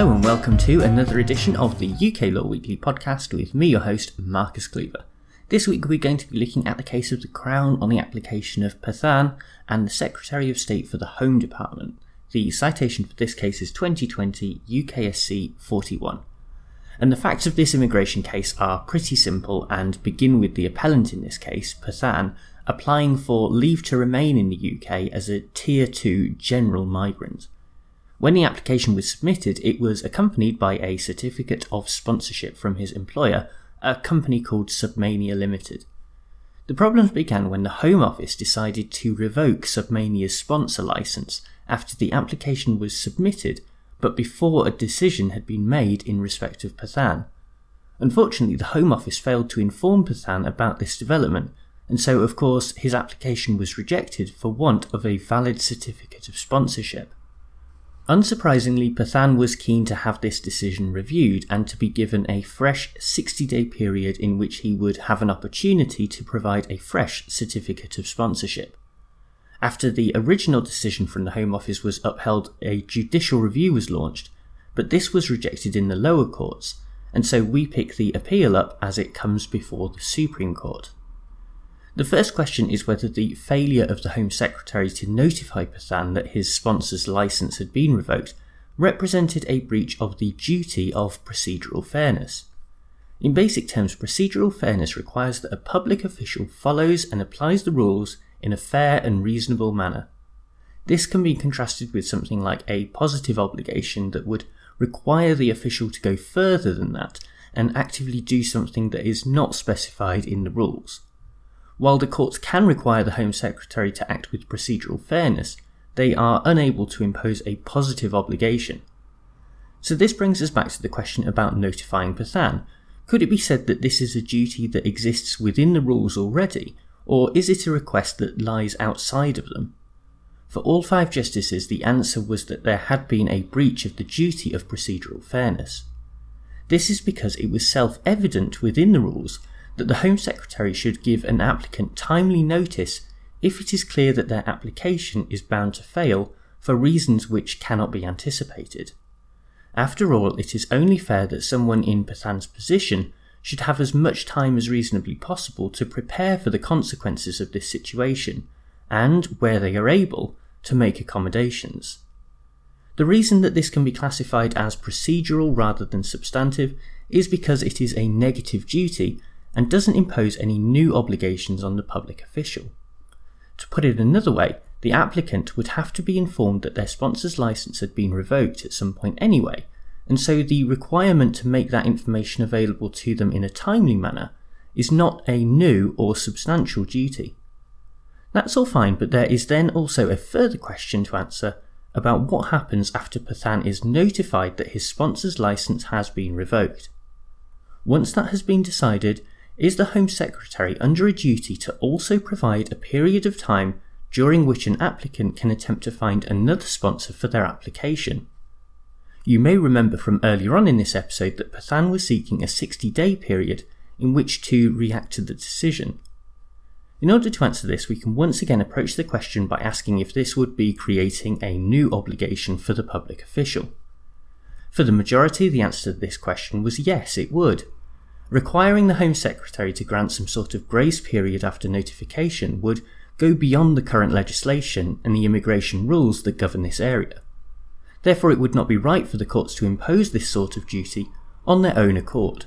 welcome to another edition of the UK Law Weekly podcast with me, your host, Marcus Cleaver. This week we're going to be looking at the case of the Crown on the application of Pathan and the Secretary of State for the Home Department. The citation for this case is 2020 UKSC 41. And the facts of this immigration case are pretty simple and begin with the appellant in this case, Pathan, applying for leave to remain in the UK as a Tier 2 general migrant. When the application was submitted, it was accompanied by a certificate of sponsorship from his employer, a company called Submania Limited. The problems began when the Home Office decided to revoke Submania's sponsor license after the application was submitted, but before a decision had been made in respect of Pathan. Unfortunately, the Home Office failed to inform Pathan about this development, and so, of course, his application was rejected for want of a valid certificate of sponsorship. Unsurprisingly, Pathan was keen to have this decision reviewed and to be given a fresh 60 day period in which he would have an opportunity to provide a fresh certificate of sponsorship. After the original decision from the Home Office was upheld, a judicial review was launched, but this was rejected in the lower courts, and so we pick the appeal up as it comes before the Supreme Court. The first question is whether the failure of the Home Secretary to notify Pathan that his sponsor's license had been revoked represented a breach of the duty of procedural fairness. In basic terms, procedural fairness requires that a public official follows and applies the rules in a fair and reasonable manner. This can be contrasted with something like a positive obligation that would require the official to go further than that and actively do something that is not specified in the rules. While the courts can require the Home Secretary to act with procedural fairness, they are unable to impose a positive obligation. So this brings us back to the question about notifying Pathan. Could it be said that this is a duty that exists within the rules already, or is it a request that lies outside of them? For all five justices, the answer was that there had been a breach of the duty of procedural fairness. This is because it was self evident within the rules that the Home Secretary should give an applicant timely notice if it is clear that their application is bound to fail for reasons which cannot be anticipated. After all, it is only fair that someone in Pathan's position should have as much time as reasonably possible to prepare for the consequences of this situation, and, where they are able, to make accommodations. The reason that this can be classified as procedural rather than substantive is because it is a negative duty and doesn't impose any new obligations on the public official. To put it another way, the applicant would have to be informed that their sponsor's license had been revoked at some point anyway, and so the requirement to make that information available to them in a timely manner is not a new or substantial duty. That's all fine, but there is then also a further question to answer about what happens after Pathan is notified that his sponsor's license has been revoked. Once that has been decided, is the Home Secretary under a duty to also provide a period of time during which an applicant can attempt to find another sponsor for their application. You may remember from earlier on in this episode that Pathan was seeking a 60 day period in which to react to the decision. In order to answer this, we can once again approach the question by asking if this would be creating a new obligation for the public official. For the majority, the answer to this question was yes, it would. Requiring the Home Secretary to grant some sort of grace period after notification would go beyond the current legislation and the immigration rules that govern this area. Therefore, it would not be right for the courts to impose this sort of duty on their own accord.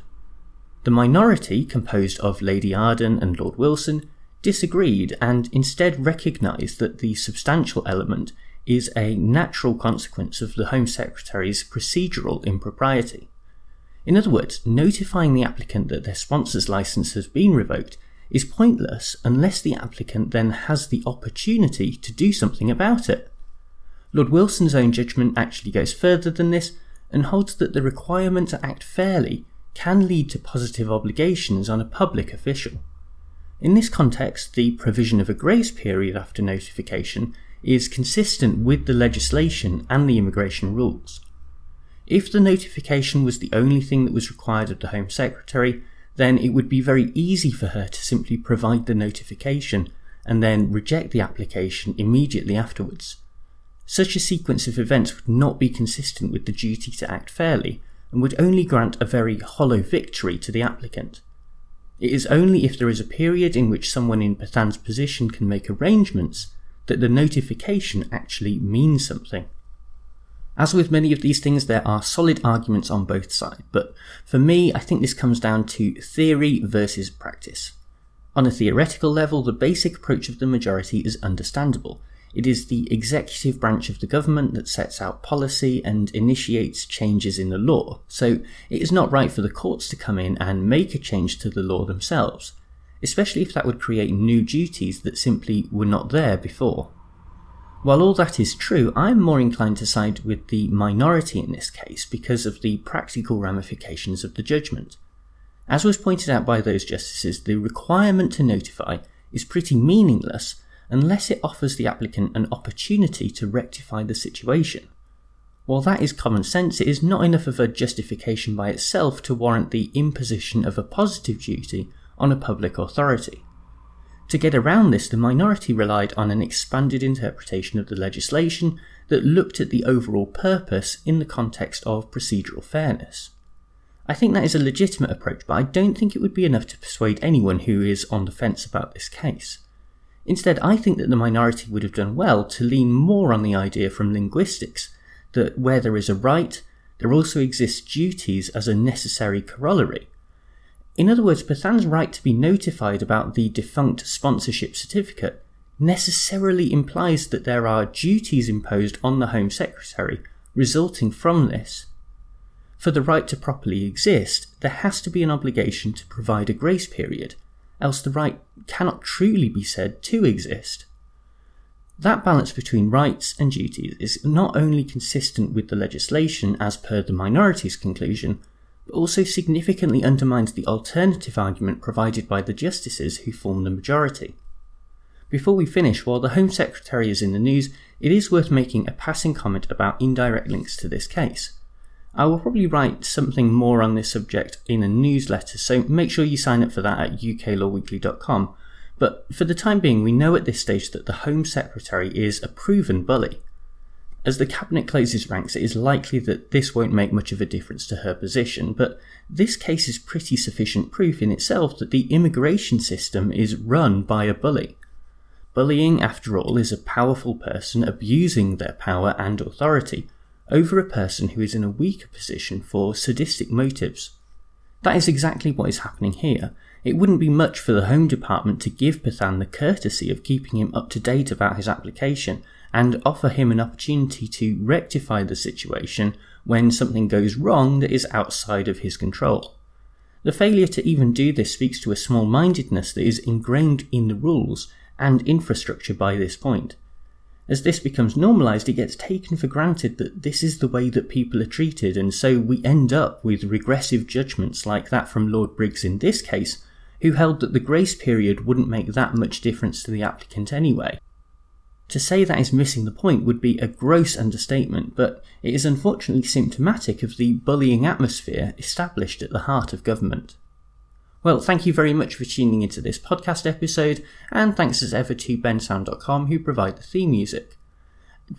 The minority, composed of Lady Arden and Lord Wilson, disagreed and instead recognised that the substantial element is a natural consequence of the Home Secretary's procedural impropriety. In other words, notifying the applicant that their sponsor's license has been revoked is pointless unless the applicant then has the opportunity to do something about it. Lord Wilson's own judgment actually goes further than this and holds that the requirement to act fairly can lead to positive obligations on a public official. In this context, the provision of a grace period after notification is consistent with the legislation and the immigration rules. If the notification was the only thing that was required of the Home Secretary, then it would be very easy for her to simply provide the notification and then reject the application immediately afterwards. such a sequence of events would not be consistent with the duty to act fairly and would only grant a very hollow victory to the applicant. It is only if there is a period in which someone in Pathan's position can make arrangements that the notification actually means something. As with many of these things, there are solid arguments on both sides, but for me, I think this comes down to theory versus practice. On a theoretical level, the basic approach of the majority is understandable. It is the executive branch of the government that sets out policy and initiates changes in the law, so it is not right for the courts to come in and make a change to the law themselves, especially if that would create new duties that simply were not there before. While all that is true, I am more inclined to side with the minority in this case because of the practical ramifications of the judgment. As was pointed out by those justices, the requirement to notify is pretty meaningless unless it offers the applicant an opportunity to rectify the situation. While that is common sense, it is not enough of a justification by itself to warrant the imposition of a positive duty on a public authority. To get around this, the minority relied on an expanded interpretation of the legislation that looked at the overall purpose in the context of procedural fairness. I think that is a legitimate approach, but I don't think it would be enough to persuade anyone who is on the fence about this case. Instead, I think that the minority would have done well to lean more on the idea from linguistics that where there is a right, there also exists duties as a necessary corollary, in other words, Pathan's right to be notified about the defunct sponsorship certificate necessarily implies that there are duties imposed on the Home Secretary resulting from this. For the right to properly exist, there has to be an obligation to provide a grace period, else the right cannot truly be said to exist. That balance between rights and duties is not only consistent with the legislation as per the minority's conclusion, also significantly undermines the alternative argument provided by the justices who form the majority. Before we finish, while the Home Secretary is in the news, it is worth making a passing comment about indirect links to this case. I will probably write something more on this subject in a newsletter, so make sure you sign up for that at uklawweekly.com. But for the time being, we know at this stage that the Home Secretary is a proven bully. As the cabinet closes ranks, it is likely that this won't make much of a difference to her position, but this case is pretty sufficient proof in itself that the immigration system is run by a bully. Bullying, after all, is a powerful person abusing their power and authority over a person who is in a weaker position for sadistic motives. That is exactly what is happening here. It wouldn't be much for the Home Department to give Pathan the courtesy of keeping him up to date about his application and offer him an opportunity to rectify the situation when something goes wrong that is outside of his control. The failure to even do this speaks to a small mindedness that is ingrained in the rules and infrastructure by this point. As this becomes normalised, it gets taken for granted that this is the way that people are treated, and so we end up with regressive judgments like that from Lord Briggs in this case, who held that the grace period wouldn't make that much difference to the applicant anyway. To say that is missing the point would be a gross understatement, but it is unfortunately symptomatic of the bullying atmosphere established at the heart of government. Well, thank you very much for tuning into this podcast episode, and thanks as ever to bensound.com who provide the theme music.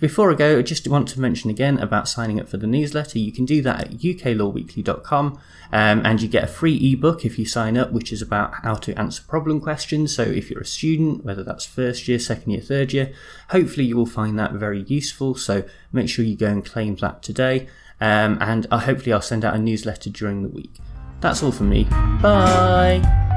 Before I go, I just want to mention again about signing up for the newsletter. You can do that at uklawweekly.com um, and you get a free ebook if you sign up, which is about how to answer problem questions. So if you're a student, whether that's first year, second year, third year, hopefully you will find that very useful. So make sure you go and claim that today. Um, and uh, hopefully I'll send out a newsletter during the week. That's all from me. Bye!